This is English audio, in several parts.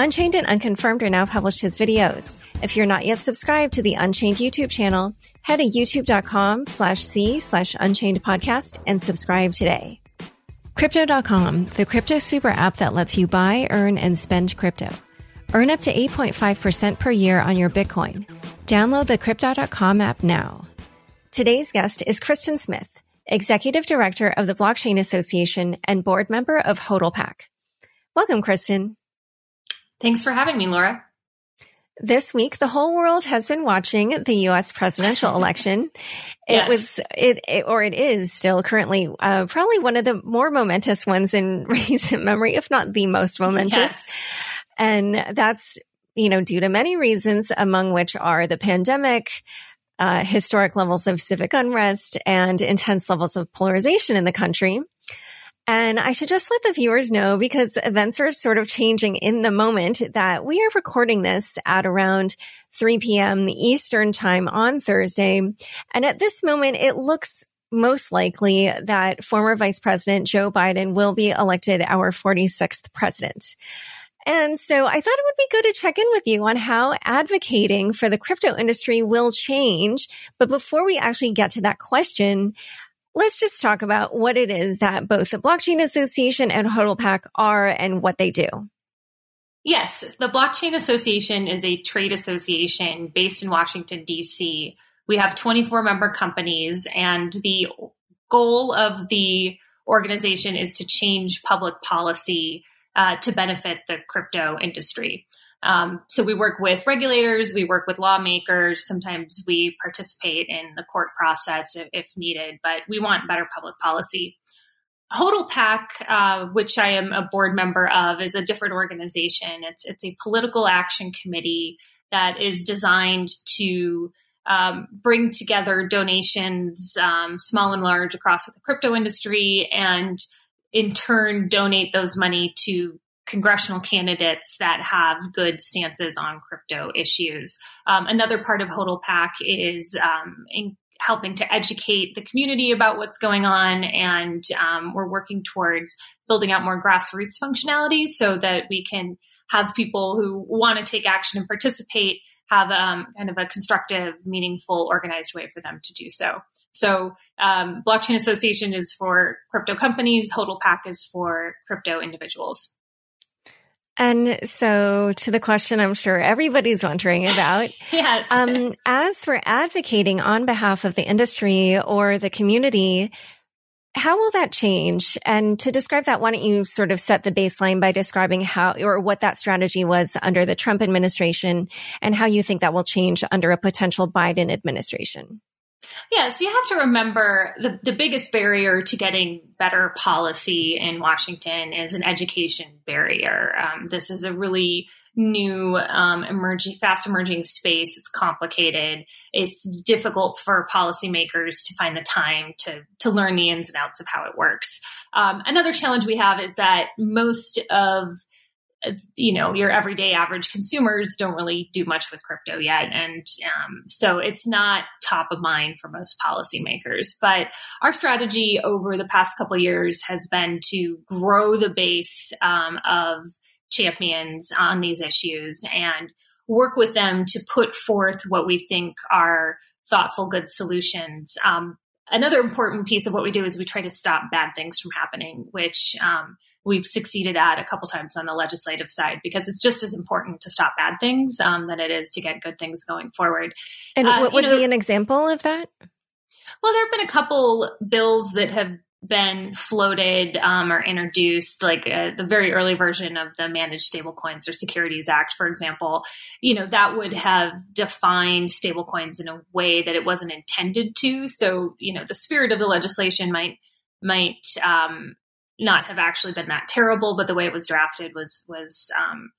Unchained and Unconfirmed are now published as videos. If you're not yet subscribed to the Unchained YouTube channel, head to youtube.com slash c slash unchained podcast and subscribe today. Crypto.com, the crypto super app that lets you buy, earn, and spend crypto. Earn up to 8.5% per year on your Bitcoin. Download the Crypto.com app now. Today's guest is Kristen Smith, Executive Director of the Blockchain Association and board member of HODLPAC. Welcome, Kristen. Thanks for having me, Laura. This week, the whole world has been watching the U.S. presidential election. It yes. was, it, it, or it is still currently, uh, probably one of the more momentous ones in recent memory, if not the most momentous. Yes. And that's, you know, due to many reasons, among which are the pandemic, uh, historic levels of civic unrest and intense levels of polarization in the country. And I should just let the viewers know because events are sort of changing in the moment that we are recording this at around 3 p.m. Eastern time on Thursday. And at this moment, it looks most likely that former Vice President Joe Biden will be elected our 46th president. And so I thought it would be good to check in with you on how advocating for the crypto industry will change. But before we actually get to that question, let's just talk about what it is that both the Blockchain Association and HODLPAC are and what they do. Yes, the Blockchain Association is a trade association based in Washington, D.C. We have 24 member companies, and the goal of the organization is to change public policy uh, to benefit the crypto industry. Um, so we work with regulators, we work with lawmakers. Sometimes we participate in the court process if, if needed, but we want better public policy. HODLPAC, uh, which I am a board member of, is a different organization. It's it's a political action committee that is designed to um, bring together donations, um, small and large, across the crypto industry, and in turn donate those money to congressional candidates that have good stances on crypto issues. Um, another part of HODLPAC is um, helping to educate the community about what's going on, and um, we're working towards building out more grassroots functionality so that we can have people who want to take action and participate have um, kind of a constructive, meaningful, organized way for them to do so. So, um, Blockchain Association is for crypto companies, HODLPAC is for crypto individuals. And so to the question I'm sure everybody's wondering about. yes. Um, as for advocating on behalf of the industry or the community, how will that change? And to describe that, why don't you sort of set the baseline by describing how or what that strategy was under the Trump administration and how you think that will change under a potential Biden administration? Yeah, so you have to remember the, the biggest barrier to getting better policy in Washington is an education barrier. Um, this is a really new, um, emerging, fast emerging space. It's complicated. It's difficult for policymakers to find the time to to learn the ins and outs of how it works. Um, another challenge we have is that most of you know your everyday average consumers don't really do much with crypto yet. And um, so it's not top of mind for most policymakers. But our strategy over the past couple years has been to grow the base um, of champions on these issues and work with them to put forth what we think are thoughtful good solutions. Um, another important piece of what we do is we try to stop bad things from happening, which um, we've succeeded at a couple times on the legislative side because it's just as important to stop bad things um, than it is to get good things going forward. And uh, what would know, be an example of that? Well, there have been a couple bills that have been floated um, or introduced, like uh, the very early version of the Managed Stablecoins are Securities Act, for example, you know, that would have defined stablecoins in a way that it wasn't intended to. So, you know, the spirit of the legislation might might um, not have actually been that terrible, but the way it was drafted was was um,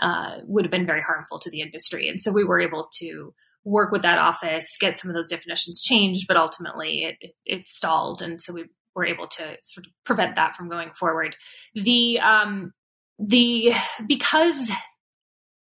uh, would have been very harmful to the industry. And so we were able to work with that office, get some of those definitions changed, but ultimately it, it, it stalled. And so we were able to sort of prevent that from going forward. The um, the because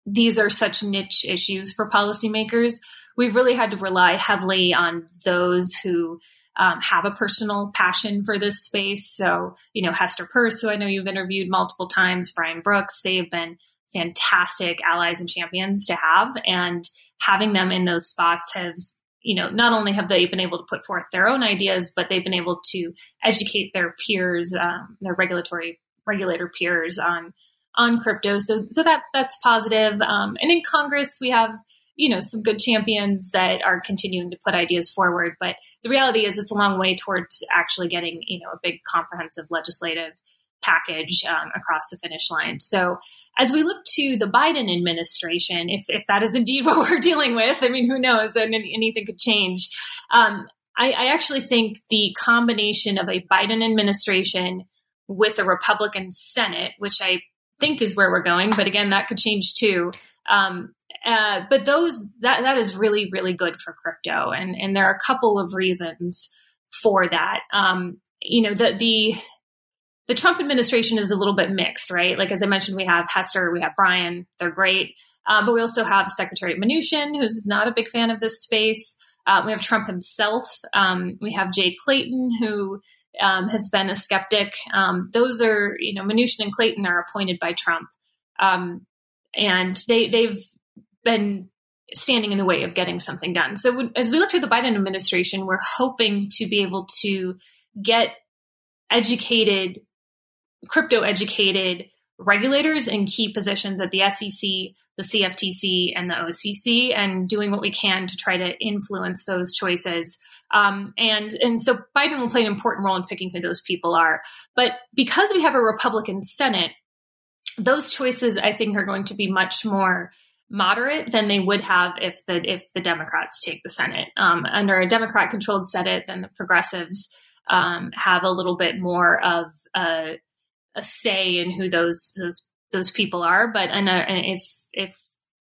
these are such niche issues for policymakers, we've really had to rely heavily on those who um, have a personal passion for this space. So, you know, Hester Peirce, who I know you've interviewed multiple times, Brian Brooks, they have been fantastic allies and champions to have. And having them in those spots has you know, not only have they been able to put forth their own ideas, but they've been able to educate their peers, um, their regulatory regulator peers on on crypto. So so that that's positive. Um, and in Congress, we have you know some good champions that are continuing to put ideas forward. But the reality is, it's a long way towards actually getting you know a big comprehensive legislative package um, across the finish line. So as we look to the Biden administration, if, if that is indeed what we're dealing with, I mean, who knows? And anything could change. Um, I, I actually think the combination of a Biden administration with a Republican Senate, which I think is where we're going, but again, that could change too. Um, uh, but those that that is really really good for crypto, and and there are a couple of reasons for that. Um, you know, the the the Trump administration is a little bit mixed, right? Like as I mentioned, we have Hester, we have Brian, they're great, uh, but we also have Secretary Mnuchin, who's not a big fan of this space. Uh, we have Trump himself. Um, we have Jay Clayton, who um, has been a skeptic. Um, those are, you know, Mnuchin and Clayton are appointed by Trump, um, and they they've been standing in the way of getting something done. So as we look to the Biden administration, we're hoping to be able to get educated crypto educated regulators in key positions at the SEC, the CFTC, and the OCC, and doing what we can to try to influence those choices. Um, and and so Biden will play an important role in picking who those people are. But because we have a Republican Senate, those choices I think are going to be much more moderate than they would have if the if the Democrats take the Senate. Um, under a Democrat controlled Senate, then the progressives um, have a little bit more of a a say in who those those those people are. But and, uh, if if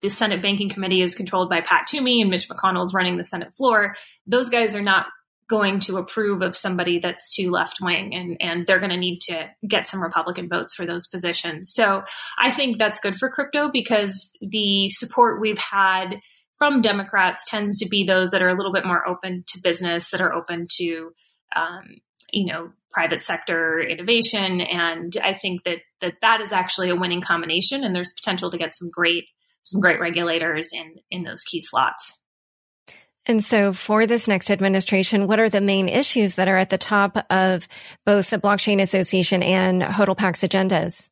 the Senate Banking Committee is controlled by Pat Toomey and Mitch McConnell is running the Senate floor, those guys are not going to approve of somebody that's too left wing and, and they're going to need to get some Republican votes for those positions. So I think that's good for crypto because the support we've had from Democrats tends to be those that are a little bit more open to business, that are open to um, you know private sector innovation and i think that that that is actually a winning combination and there's potential to get some great some great regulators in in those key slots and so for this next administration, what are the main issues that are at the top of both the Blockchain Association and HODLPAC's agendas?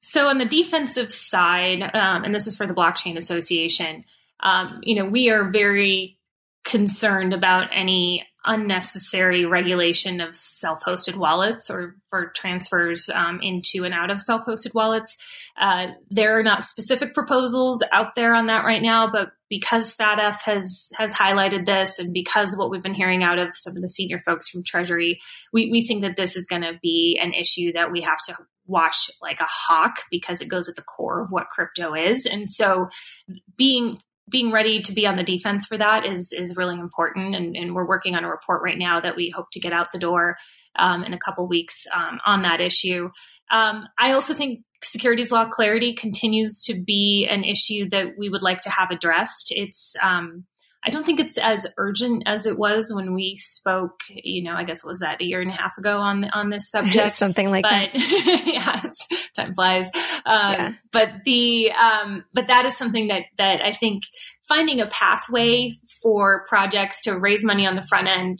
So on the defensive side, um, and this is for the Blockchain Association, um, you know, we are very concerned about any unnecessary regulation of self-hosted wallets or for transfers um, into and out of self-hosted wallets. Uh, there are not specific proposals out there on that right now, but because FATF has has highlighted this, and because what we've been hearing out of some of the senior folks from Treasury, we, we think that this is going to be an issue that we have to watch like a hawk because it goes at the core of what crypto is. And so being being ready to be on the defense for that is is really important. And, and we're working on a report right now that we hope to get out the door um, in a couple weeks um, on that issue. Um, I also think securities law clarity continues to be an issue that we would like to have addressed. It's um, I don't think it's as urgent as it was when we spoke. You know, I guess was that a year and a half ago on on this subject, something like but, that. yeah, time flies. Um, yeah. But the um, but that is something that that I think finding a pathway for projects to raise money on the front end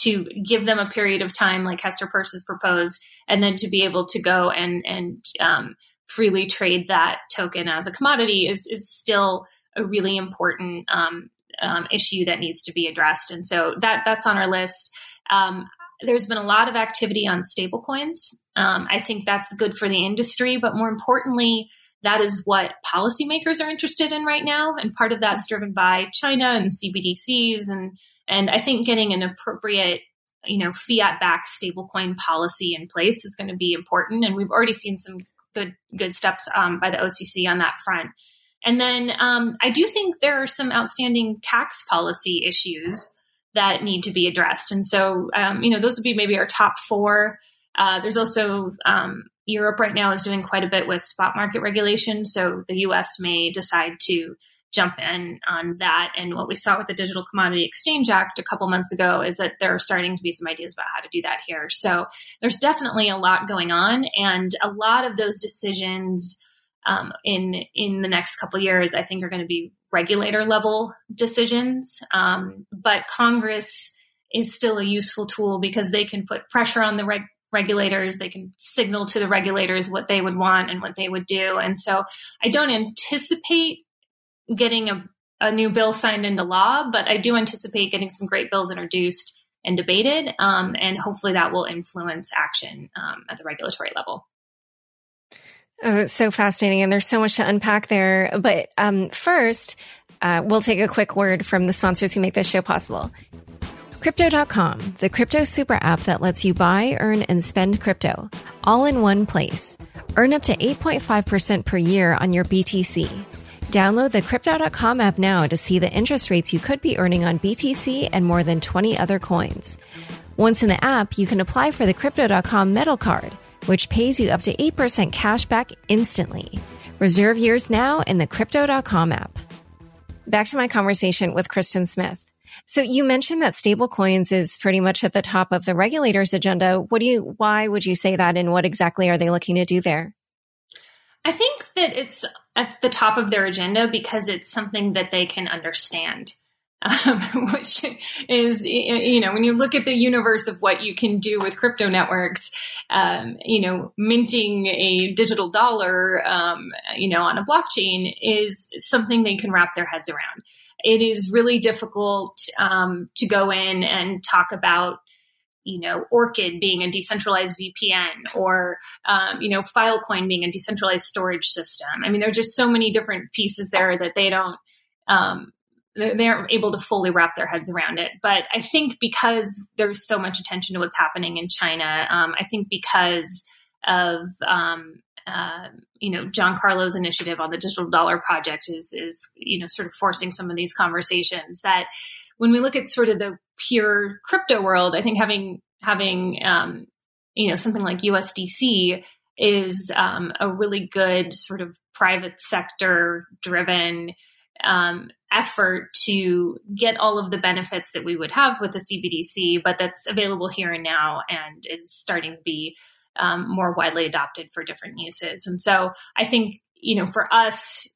to give them a period of time, like Hester Peirce has proposed, and then to be able to go and and um, freely trade that token as a commodity is is still a really important um, um, issue that needs to be addressed. And so that that's on our list. Um, there's been a lot of activity on stablecoins. Um, I think that's good for the industry, but more importantly, that is what policymakers are interested in right now. And part of that's driven by China and CBDCs. And, and I think getting an appropriate, you know, fiat backed stablecoin policy in place is going to be important. And we've already seen some good, good steps um, by the OCC on that front. And then um, I do think there are some outstanding tax policy issues that need to be addressed. And so, um, you know, those would be maybe our top four. Uh, there's also um, Europe right now is doing quite a bit with spot market regulation. So the US may decide to jump in on that. And what we saw with the Digital Commodity Exchange Act a couple months ago is that there are starting to be some ideas about how to do that here. So there's definitely a lot going on. And a lot of those decisions um, in in the next couple years, I think are going to be regulator level decisions. Um, but Congress is still a useful tool because they can put pressure on the reg- regulators. They can signal to the regulators what they would want and what they would do. And so I don't anticipate getting a, a new bill signed into law, but I do anticipate getting some great bills introduced and debated. Um, and hopefully that will influence action um, at the regulatory level. Oh, so fascinating. And there's so much to unpack there. But um, first, uh, we'll take a quick word from the sponsors who make this show possible. Crypto.com, the crypto super app that lets you buy, earn, and spend crypto all in one place. Earn up to 8.5% per year on your BTC. Download the Crypto.com app now to see the interest rates you could be earning on BTC and more than 20 other coins. Once in the app, you can apply for the Crypto.com metal card which pays you up to 8% cash back instantly. Reserve yours now in the crypto.com app. Back to my conversation with Kristen Smith. So you mentioned that stablecoins is pretty much at the top of the regulators agenda. What do you why would you say that and what exactly are they looking to do there? I think that it's at the top of their agenda because it's something that they can understand um, which is, you know, when you look at the universe of what you can do with crypto networks, um, you know, minting a digital dollar, um, you know, on a blockchain is something they can wrap their heads around. It is really difficult um, to go in and talk about you know, Orchid being a decentralized VPN or, um, you know, Filecoin being a decentralized storage system. I mean, there's just so many different pieces there that they don't, um, they aren't able to fully wrap their heads around it. But I think because there's so much attention to what's happening in China, um, I think because of um, uh, you know Giancarlo's initiative on the digital dollar project is is you know sort of forcing some of these conversations that when we look at sort of the pure crypto world, I think having having um, you know something like USDC is um, a really good sort of private sector driven um, effort to get all of the benefits that we would have with the CBDC, but that's available here and now and is starting to be um, more widely adopted for different uses. And so I think, you know, for us,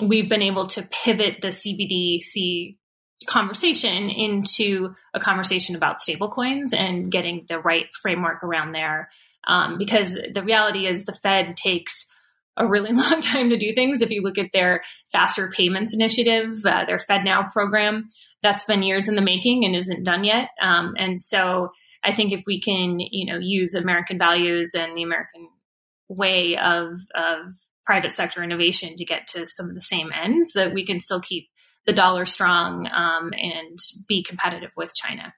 we've been able to pivot the CBDC conversation into a conversation about stablecoins and getting the right framework around there. Um, because the reality is the Fed takes a really long time to do things. If you look at their faster payments initiative, uh, their FedNow program, that's been years in the making and isn't done yet. Um, and so I think if we can, you know, use American values and the American way of, of private sector innovation to get to some of the same ends, that we can still keep the dollar strong um, and be competitive with China.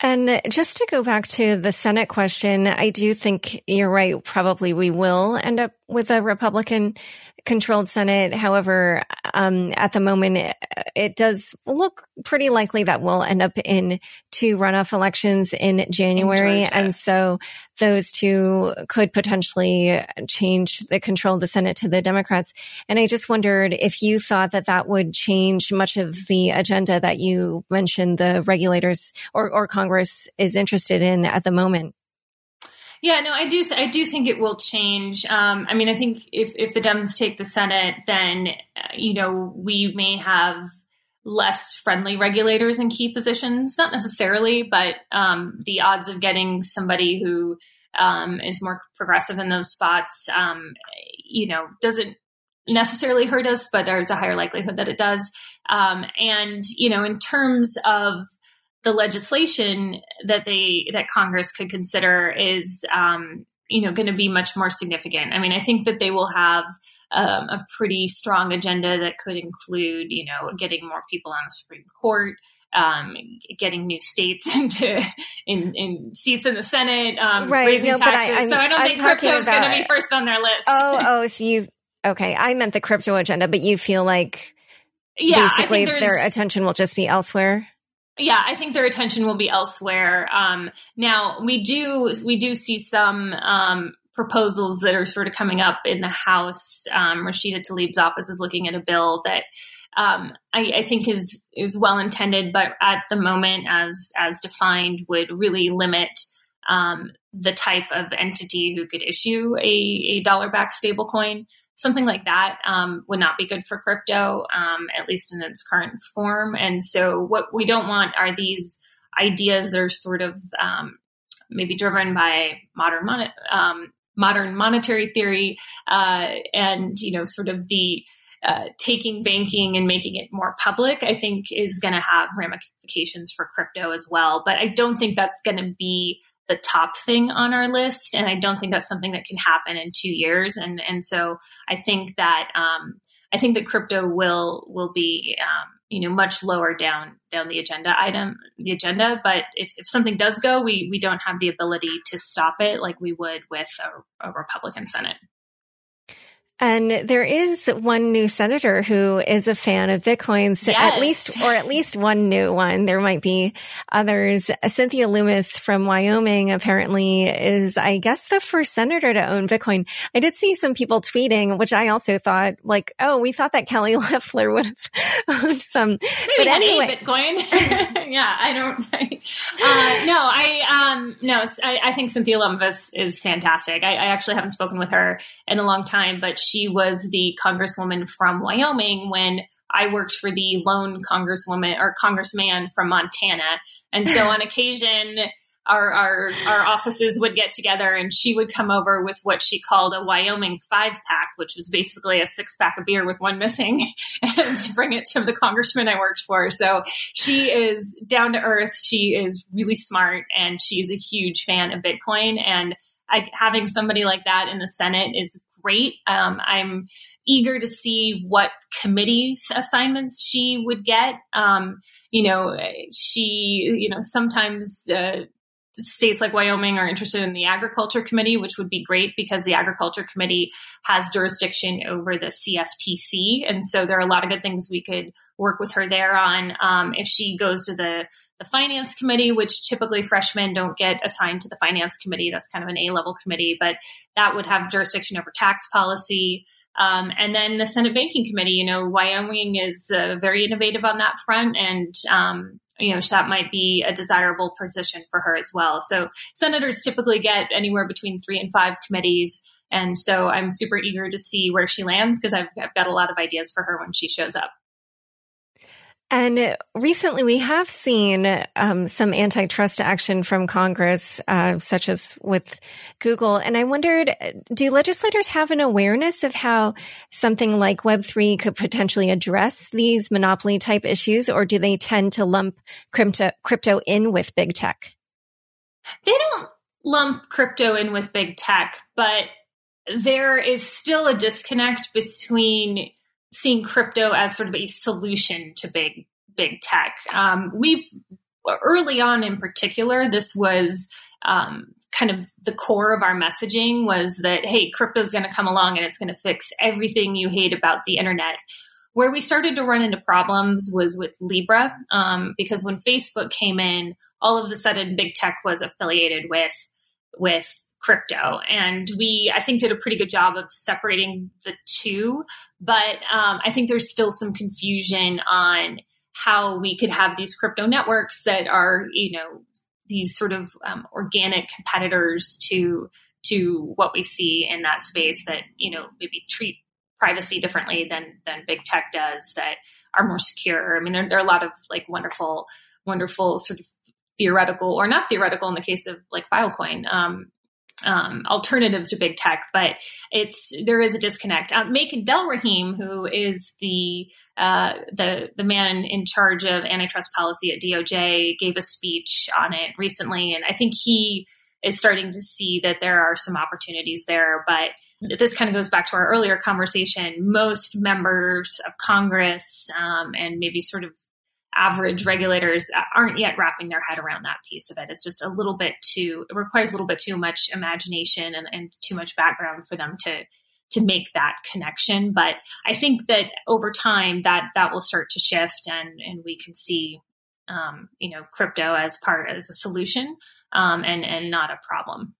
And just to go back to the Senate question, I do think you're right. Probably we will end up with a Republican controlled Senate. However, um, at the moment, it, it, does look pretty likely that we'll end up in two runoff elections in January. In and so those two could potentially change the control of the Senate to the Democrats. And I just wondered if you thought that that would change much of the agenda that you mentioned the regulators or, or Congress is interested in at the moment. Yeah, no, I do. Th- I do think it will change. Um, I mean, I think if if the Dems take the Senate, then uh, you know we may have less friendly regulators in key positions. Not necessarily, but um, the odds of getting somebody who um, is more progressive in those spots, um, you know, doesn't necessarily hurt us, but there's a higher likelihood that it does. Um, and you know, in terms of the legislation that they that Congress could consider is um, you know going to be much more significant. I mean, I think that they will have um, a pretty strong agenda that could include you know getting more people on the Supreme Court. Um, getting new states into in, in seats in the Senate, um, right. raising no, taxes. I, so I don't I'm think crypto is going to be first on their list. Oh, oh, so you okay? I meant the crypto agenda, but you feel like yeah, basically their attention will just be elsewhere yeah, I think their attention will be elsewhere. Um, now we do we do see some um, proposals that are sort of coming up in the House. Um, Rashida Tlaib's office is looking at a bill that um, I, I, think is is well intended, but at the moment, as as defined, would really limit um, the type of entity who could issue a, a dollar backed stablecoin something like that um, would not be good for crypto, um, at least in its current form. And so, what we don't want are these ideas that are sort of um, maybe driven by modern mon- um, modern monetary theory uh, and you know sort of the uh, taking banking and making it more public, I think is going to have ramifications for crypto as well. But I don't think that's going to be the top thing on our list, and I don't think that's something that can happen in two years. And and so I think that um, I think that crypto will will be um, you know much lower down down the agenda item the agenda. But if, if something does go, we we don't have the ability to stop it like we would with a, a Republican Senate. And there is one new senator who is a fan of Bitcoin, yes. at least, or at least one new one. There might be others. Cynthia Lummis from Wyoming apparently is, I guess, the first senator to own Bitcoin. I did see some people tweeting, which I also thought like, oh, we thought that Kelly Loeffler would have owned some. Maybe but anyway. Bitcoin. yeah, I don't, uh, no, I, um, no, I, I, think Cynthia Lummis is fantastic. I, I actually haven't spoken with her in a long time, but she was the congresswoman from Wyoming when I worked for the lone congresswoman or congressman from Montana. And so on occasion, our, our, our offices would get together and she would come over with what she called a Wyoming five pack, which was basically a six pack of beer with one missing and bring it to the congressman I worked for. So she is down to earth. She is really smart and she's a huge fan of Bitcoin. And I, having somebody like that in the Senate is great. Um, I'm eager to see what committees assignments she would get. Um, you know, she, you know, sometimes uh, states like Wyoming are interested in the agriculture committee, which would be great because the agriculture committee has jurisdiction over the CFTC. And so there are a lot of good things we could work with her there on. Um, if she goes to the the finance committee, which typically freshmen don't get assigned to the finance committee. That's kind of an A level committee, but that would have jurisdiction over tax policy. Um, and then the Senate Banking Committee, you know, Wyoming is uh, very innovative on that front. And, um, you know, that might be a desirable position for her as well. So senators typically get anywhere between three and five committees. And so I'm super eager to see where she lands because I've, I've got a lot of ideas for her when she shows up. And recently we have seen um, some antitrust action from Congress, uh, such as with Google. And I wondered, do legislators have an awareness of how something like Web3 could potentially address these monopoly type issues, or do they tend to lump crypto, crypto in with big tech? They don't lump crypto in with big tech, but there is still a disconnect between seeing crypto as sort of a solution to big big tech. Um, we've early on, in particular, this was um, kind of the core of our messaging was that hey, crypto is going to come along and it's going to fix everything you hate about the internet. Where we started to run into problems was with Libra, um, because when Facebook came in, all of a sudden big tech was affiliated with with crypto. And we, I think, did a pretty good job of separating the two. But um, I think there's still some confusion on how we could have these crypto networks that are, you know, these sort of um, organic competitors to to what we see in that space that you know maybe treat privacy differently than than big tech does that are more secure. I mean, there, there are a lot of like wonderful, wonderful sort of theoretical or not theoretical in the case of like Filecoin. Um, um, alternatives to big tech, but it's there is a disconnect. Uh, Makan Delrahim, who is the uh, the the man in charge of antitrust policy at DOJ, gave a speech on it recently, and I think he is starting to see that there are some opportunities there. But this kind of goes back to our earlier conversation. Most members of Congress um, and maybe sort of average regulators aren't yet wrapping their head around that piece of it. It's just a little bit too, it requires a little bit too much imagination and, and too much background for them to to make that connection. But I think that over time that that will start to shift and and we can see um, you know crypto as part as a solution um, and and not a problem.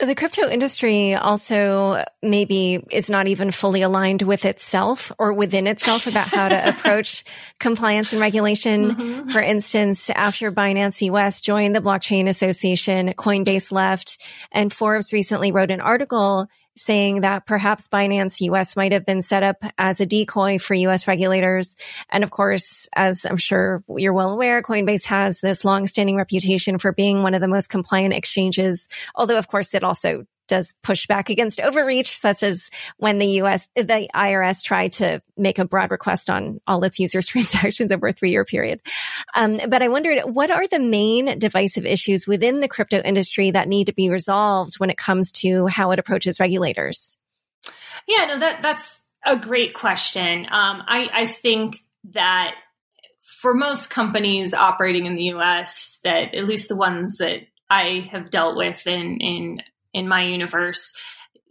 The crypto industry also maybe is not even fully aligned with itself or within itself about how to approach compliance and regulation. Mm-hmm. For instance, after Binance US joined the Blockchain Association, Coinbase left, and Forbes recently wrote an article saying that perhaps Binance US might have been set up as a decoy for US regulators. And of course, as I'm sure you're well aware, Coinbase has this long-standing reputation for being one of the most compliant exchanges. Although, of course, it also does push back against overreach, such as when the US, the IRS tried to make a broad request on all its users' transactions over a three year period. Um, but I wondered, what are the main divisive issues within the crypto industry that need to be resolved when it comes to how it approaches regulators? Yeah, no, that that's a great question. Um, I, I think that for most companies operating in the US, that at least the ones that I have dealt with in in in my universe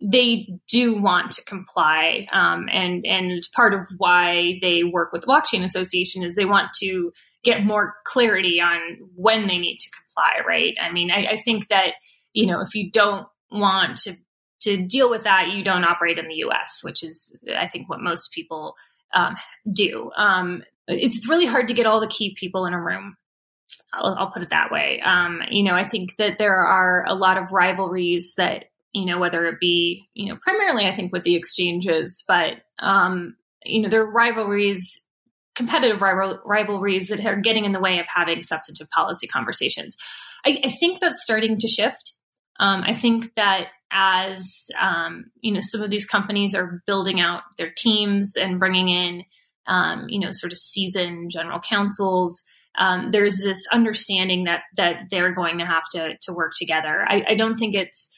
they do want to comply. Um, and and part of why they work with the blockchain association is they want to get more clarity on when they need to comply right? I mean I, I think that you know if you don't want to to deal with that you don't operate in the us which is i think what most people um, do. Um, it's really hard to get all the key people in a room I'll, I'll put it that way. Um, you know, I think that there are a lot of rivalries that, you know, whether it be, you know, primarily I think with the exchanges, but, um, you know, there are rivalries, competitive rival, rivalries that are getting in the way of having substantive policy conversations. I, I think that's starting to shift. Um, I think that as um, you know, some of these companies are building out their teams and bringing in, um, you know, sort of seasoned general counsels um, there's this understanding that that they're going to have to to work together. I, I don't think it's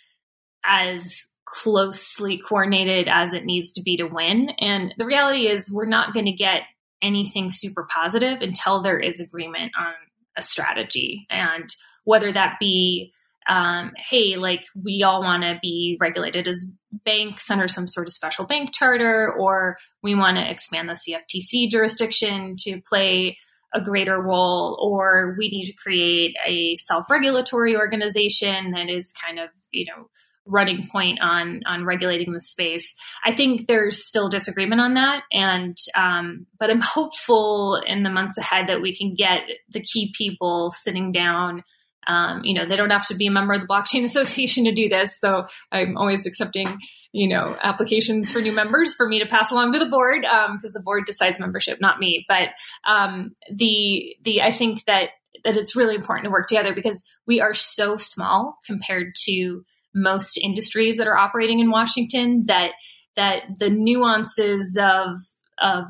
as closely coordinated as it needs to be to win. And the reality is, we're not going to get anything super positive until there is agreement on a strategy, and whether that be um, hey, like we all want to be regulated as banks under some sort of special bank charter, or we want to expand the CFTC jurisdiction to play a greater role, or we need to create a self-regulatory organization that is kind of, you know, running point on on regulating the space. I think there's still disagreement on that, and um, but I'm hopeful in the months ahead that we can get the key people sitting down. Um, you know, they don't have to be a member of the blockchain association to do this. So I'm always accepting you know, applications for new members for me to pass along to the board because um, the board decides membership, not me. But um, the the I think that that it's really important to work together because we are so small compared to most industries that are operating in Washington that that the nuances of of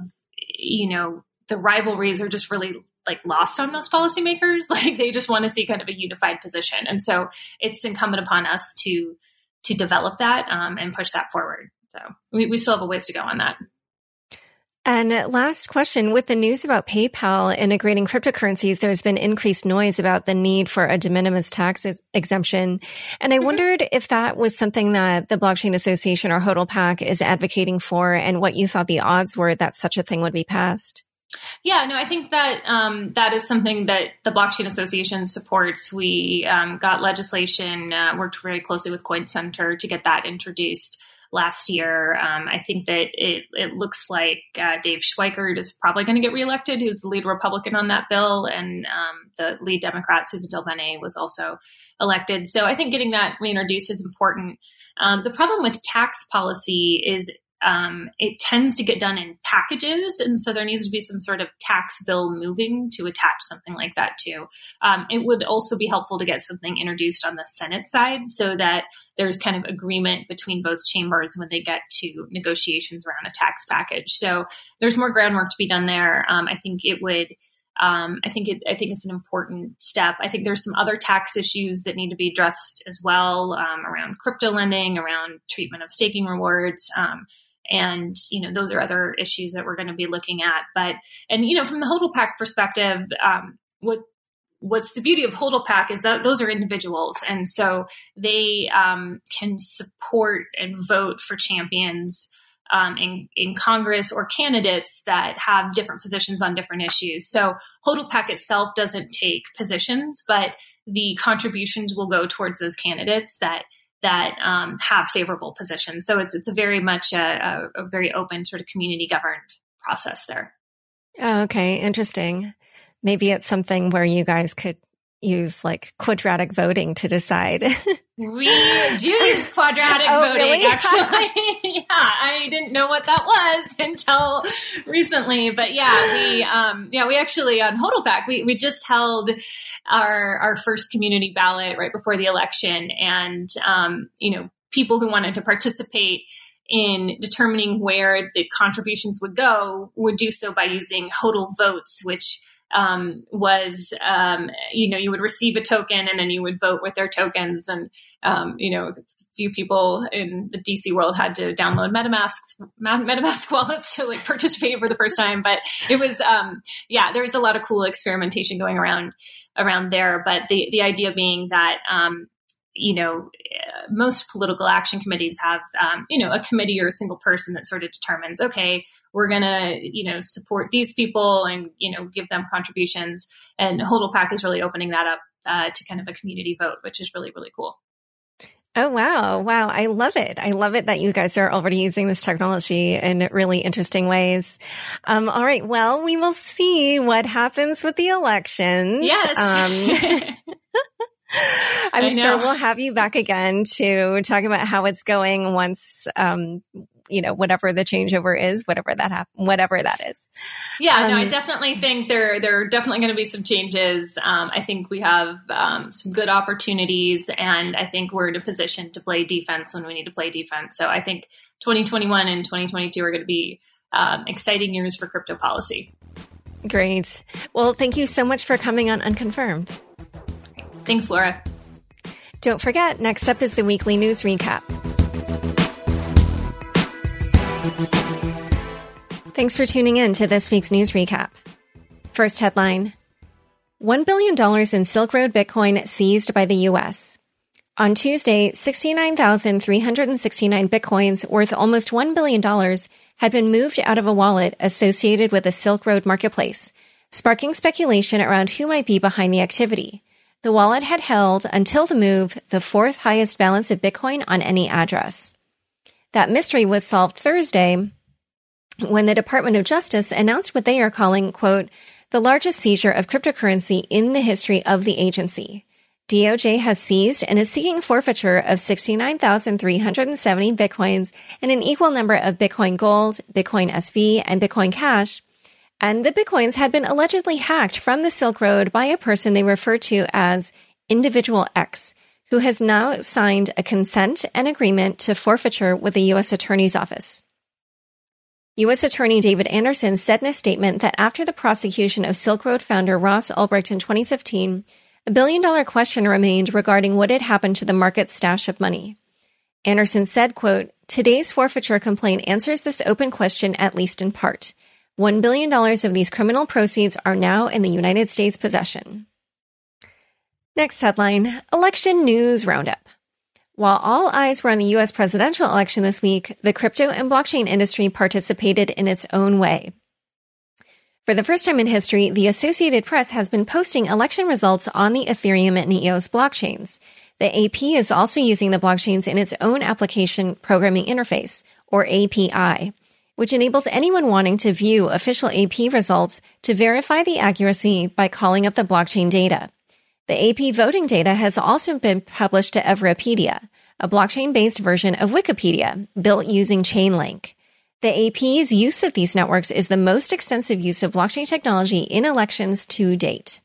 you know the rivalries are just really like lost on most policymakers like they just want to see kind of a unified position and so it's incumbent upon us to to develop that um, and push that forward. So we, we still have a ways to go on that. And last question with the news about PayPal integrating cryptocurrencies, there's been increased noise about the need for a de minimis tax exemption. And I mm-hmm. wondered if that was something that the Blockchain Association or HODL PAC is advocating for and what you thought the odds were that such a thing would be passed. Yeah, no, I think that um, that is something that the Blockchain Association supports. We um, got legislation, uh, worked very closely with Coin Center to get that introduced last year. Um, I think that it, it looks like uh, Dave Schweikert is probably going to get reelected, who's the lead Republican on that bill, and um, the lead Democrat, Susan DelBene, was also elected. So I think getting that reintroduced is important. Um, the problem with tax policy is um, it tends to get done in packages. And so there needs to be some sort of tax bill moving to attach something like that to. Um, it would also be helpful to get something introduced on the Senate side so that there's kind of agreement between both chambers when they get to negotiations around a tax package. So there's more groundwork to be done there. Um, I think it would um, I think it, I think it's an important step. I think there's some other tax issues that need to be addressed as well um, around crypto lending, around treatment of staking rewards. Um, and you know those are other issues that we're going to be looking at. But and you know from the HODL PAC perspective, um, what what's the beauty of HODL PAC is that those are individuals, and so they um, can support and vote for champions um, in, in Congress or candidates that have different positions on different issues. So HODL PAC itself doesn't take positions, but the contributions will go towards those candidates that that um, have favorable positions. So it's it's a very much a, a, a very open sort of community governed process there. Oh, okay, interesting. Maybe it's something where you guys could use like quadratic voting to decide. we do use quadratic oh, voting really? actually. yeah, I didn't know what that was until recently, but yeah, we um yeah, we actually on HODL PAC, we we just held our our first community ballot right before the election and um you know, people who wanted to participate in determining where the contributions would go would do so by using HODL votes, which um, was, um, you know, you would receive a token and then you would vote with their tokens. And, um, you know, few people in the DC world had to download MetaMask's MetaMask wallets to like participate for the first time. But it was, um, yeah, there was a lot of cool experimentation going around around there. But the the idea being that um, you know, most political action committees have, um, you know, a committee or a single person that sort of determines, okay, we're going to, you know, support these people and, you know, give them contributions. And HODL PAC is really opening that up uh, to kind of a community vote, which is really, really cool. Oh, wow. Wow. I love it. I love it that you guys are already using this technology in really interesting ways. Um, all right. Well, we will see what happens with the elections. Yes. Um, I'm sure we'll have you back again to talk about how it's going once, um, you know, whatever the changeover is, whatever that hap- whatever that is. Yeah, um, no, I um, definitely think there there are definitely going to be some changes. Um, I think we have um, some good opportunities, and I think we're in a position to play defense when we need to play defense. So I think 2021 and 2022 are going to be um, exciting years for crypto policy. Great. Well, thank you so much for coming on Unconfirmed. Thanks, Laura. Don't forget, next up is the weekly news recap. Thanks for tuning in to this week's news recap. First headline $1 billion in Silk Road Bitcoin seized by the U.S. On Tuesday, 69,369 Bitcoins worth almost $1 billion had been moved out of a wallet associated with the Silk Road marketplace, sparking speculation around who might be behind the activity. The wallet had held until the move the fourth highest balance of Bitcoin on any address. That mystery was solved Thursday when the Department of Justice announced what they are calling, quote, the largest seizure of cryptocurrency in the history of the agency. DOJ has seized and is seeking forfeiture of 69,370 bitcoins and an equal number of Bitcoin Gold, Bitcoin SV, and Bitcoin Cash and the Bitcoins had been allegedly hacked from the Silk Road by a person they refer to as Individual X, who has now signed a consent and agreement to forfeiture with the U.S. Attorney's Office. U.S. Attorney David Anderson said in a statement that after the prosecution of Silk Road founder Ross Ulbricht in 2015, a billion dollar question remained regarding what had happened to the market's stash of money. Anderson said, quote, Today's forfeiture complaint answers this open question at least in part. $1 billion of these criminal proceeds are now in the United States possession. Next headline Election News Roundup. While all eyes were on the US presidential election this week, the crypto and blockchain industry participated in its own way. For the first time in history, the Associated Press has been posting election results on the Ethereum and EOS blockchains. The AP is also using the blockchains in its own application programming interface, or API which enables anyone wanting to view official AP results to verify the accuracy by calling up the blockchain data. The AP voting data has also been published to Everipedia, a blockchain based version of Wikipedia built using Chainlink. The AP's use of these networks is the most extensive use of blockchain technology in elections to date.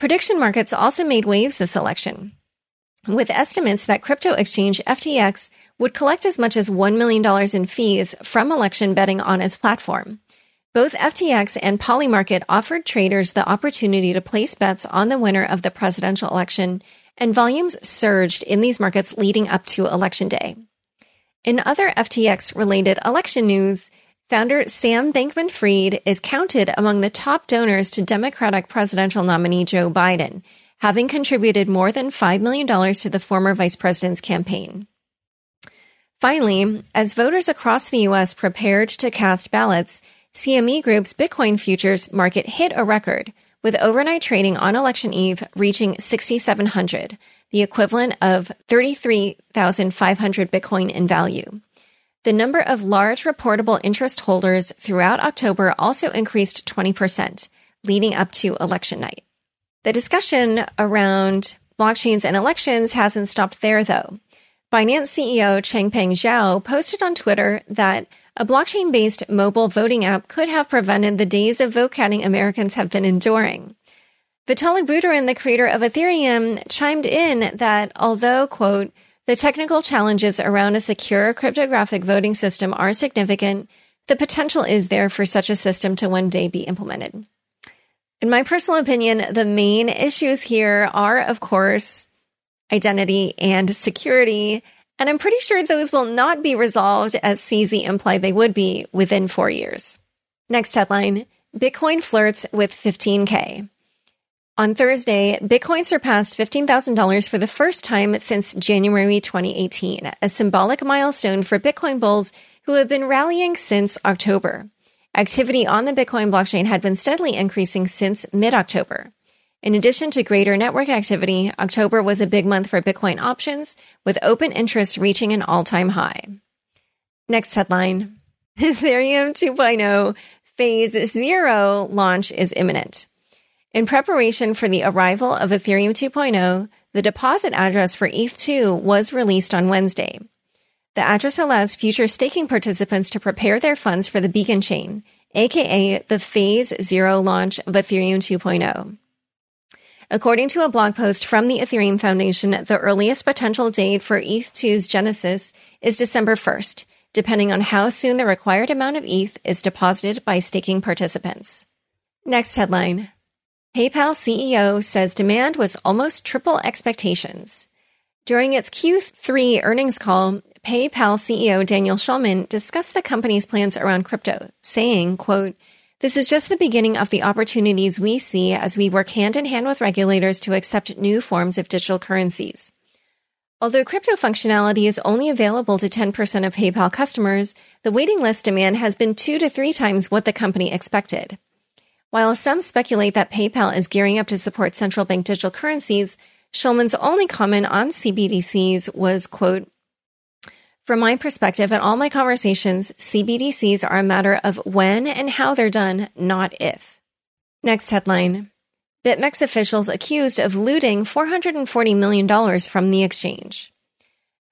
Prediction markets also made waves this election, with estimates that crypto exchange FTX would collect as much as $1 million in fees from election betting on its platform. Both FTX and Polymarket offered traders the opportunity to place bets on the winner of the presidential election, and volumes surged in these markets leading up to election day. In other FTX related election news, founder Sam Bankman Fried is counted among the top donors to Democratic presidential nominee Joe Biden, having contributed more than $5 million to the former vice president's campaign. Finally, as voters across the U.S. prepared to cast ballots, CME Group's Bitcoin futures market hit a record, with overnight trading on election eve reaching 6,700, the equivalent of 33,500 Bitcoin in value. The number of large reportable interest holders throughout October also increased 20%, leading up to election night. The discussion around blockchains and elections hasn't stopped there, though. Binance CEO Changpeng Zhao posted on Twitter that a blockchain based mobile voting app could have prevented the days of vote counting Americans have been enduring. Vitalik Buterin, the creator of Ethereum, chimed in that although, quote, the technical challenges around a secure cryptographic voting system are significant, the potential is there for such a system to one day be implemented. In my personal opinion, the main issues here are, of course, identity and security, and I'm pretty sure those will not be resolved as CZ implied they would be within four years. Next headline Bitcoin flirts with 15K. On Thursday, Bitcoin surpassed $15,000 for the first time since January 2018, a symbolic milestone for Bitcoin bulls who have been rallying since October. Activity on the Bitcoin blockchain had been steadily increasing since mid October. In addition to greater network activity, October was a big month for Bitcoin options, with open interest reaching an all time high. Next headline Ethereum 2.0 Phase Zero launch is imminent. In preparation for the arrival of Ethereum 2.0, the deposit address for ETH2 was released on Wednesday. The address allows future staking participants to prepare their funds for the Beacon chain, aka the Phase Zero launch of Ethereum 2.0. According to a blog post from the Ethereum Foundation, the earliest potential date for ETH2's genesis is December 1st, depending on how soon the required amount of ETH is deposited by staking participants. Next headline PayPal CEO says demand was almost triple expectations. During its Q3 earnings call, PayPal CEO Daniel Schulman discussed the company's plans around crypto, saying, quote, this is just the beginning of the opportunities we see as we work hand in hand with regulators to accept new forms of digital currencies. Although crypto functionality is only available to 10% of PayPal customers, the waiting list demand has been two to three times what the company expected. While some speculate that PayPal is gearing up to support central bank digital currencies, Schulman's only comment on CBDCs was, quote, from my perspective and all my conversations, CBDCs are a matter of when and how they're done, not if. Next headline. BitMEX officials accused of looting $440 million from the exchange.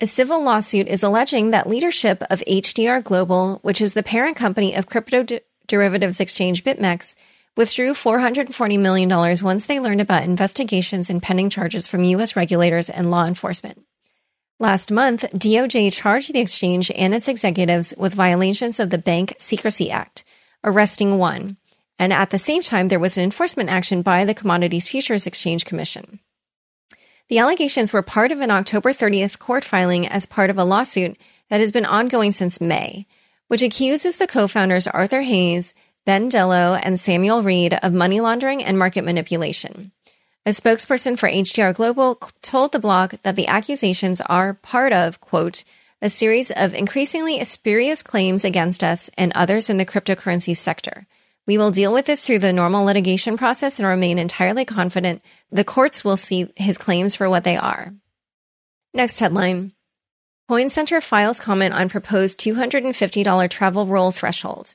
A civil lawsuit is alleging that leadership of HDR Global, which is the parent company of crypto de- derivatives exchange BitMEX, withdrew $440 million once they learned about investigations and pending charges from U.S. regulators and law enforcement. Last month, DOJ charged the exchange and its executives with violations of the Bank Secrecy Act, arresting one. And at the same time, there was an enforcement action by the Commodities Futures Exchange Commission. The allegations were part of an October 30th court filing as part of a lawsuit that has been ongoing since May, which accuses the co-founders Arthur Hayes, Ben Delo, and Samuel Reed of money laundering and market manipulation. A spokesperson for HDR Global told the blog that the accusations are part of, quote, a series of increasingly spurious claims against us and others in the cryptocurrency sector. We will deal with this through the normal litigation process and remain entirely confident the courts will see his claims for what they are. Next headline. Coin Center files comment on proposed $250 travel rule threshold.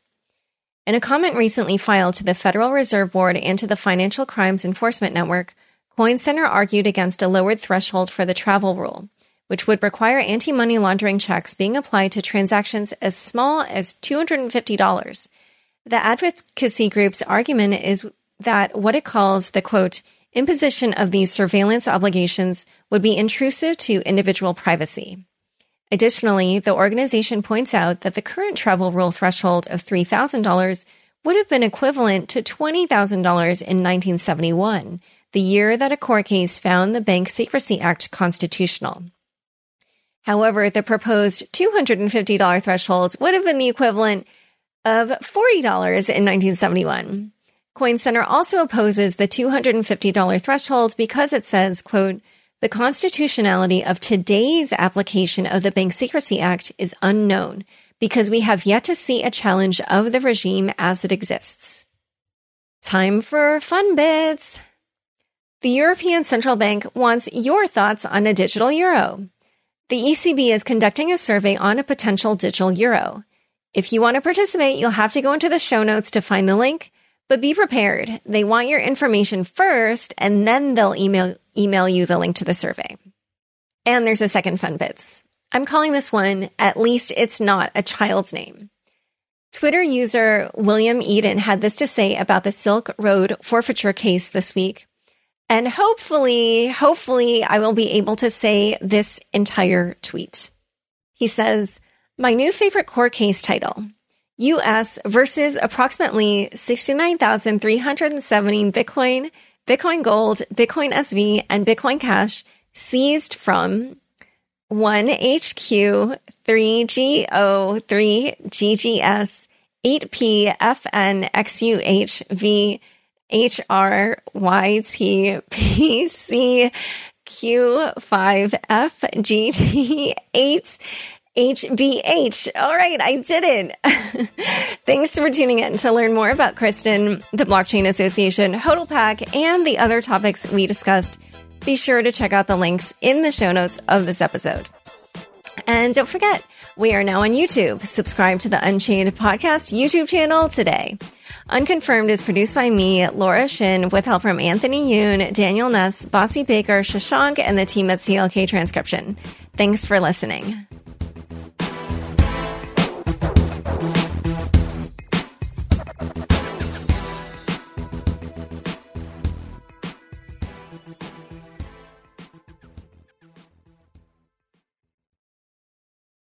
In a comment recently filed to the Federal Reserve Board and to the Financial Crimes Enforcement Network, CoinCenter argued against a lowered threshold for the travel rule, which would require anti money laundering checks being applied to transactions as small as $250. The advocacy group's argument is that what it calls the quote, imposition of these surveillance obligations would be intrusive to individual privacy. Additionally, the organization points out that the current travel rule threshold of $3,000 would have been equivalent to $20,000 in 1971, the year that a court case found the Bank Secrecy Act constitutional. However, the proposed $250 threshold would have been the equivalent of $40 in 1971. Coin Center also opposes the $250 threshold because it says, quote, the constitutionality of today's application of the Bank Secrecy Act is unknown because we have yet to see a challenge of the regime as it exists. Time for fun bits. The European Central Bank wants your thoughts on a digital euro. The ECB is conducting a survey on a potential digital euro. If you want to participate, you'll have to go into the show notes to find the link, but be prepared. They want your information first and then they'll email email you the link to the survey. And there's a second fun bits. I'm calling this one, at least it's not a child's name. Twitter user William Eden had this to say about the Silk Road forfeiture case this week. And hopefully, hopefully I will be able to say this entire tweet. He says, my new favorite court case title, US versus approximately 69,370 Bitcoin, Bitcoin Gold, Bitcoin SV, and Bitcoin Cash seized from one HQ three G O three GGS eight P F N X U H V H R Y T P C Q five F G T eight. HBH. All right, I did it. Thanks for tuning in to learn more about Kristin, the Blockchain Association, HODL and the other topics we discussed. Be sure to check out the links in the show notes of this episode. And don't forget, we are now on YouTube. Subscribe to the Unchained Podcast YouTube channel today. Unconfirmed is produced by me, Laura Shin, with help from Anthony Yoon, Daniel Nuss, Bossi Baker, Shashank, and the team at CLK Transcription. Thanks for listening.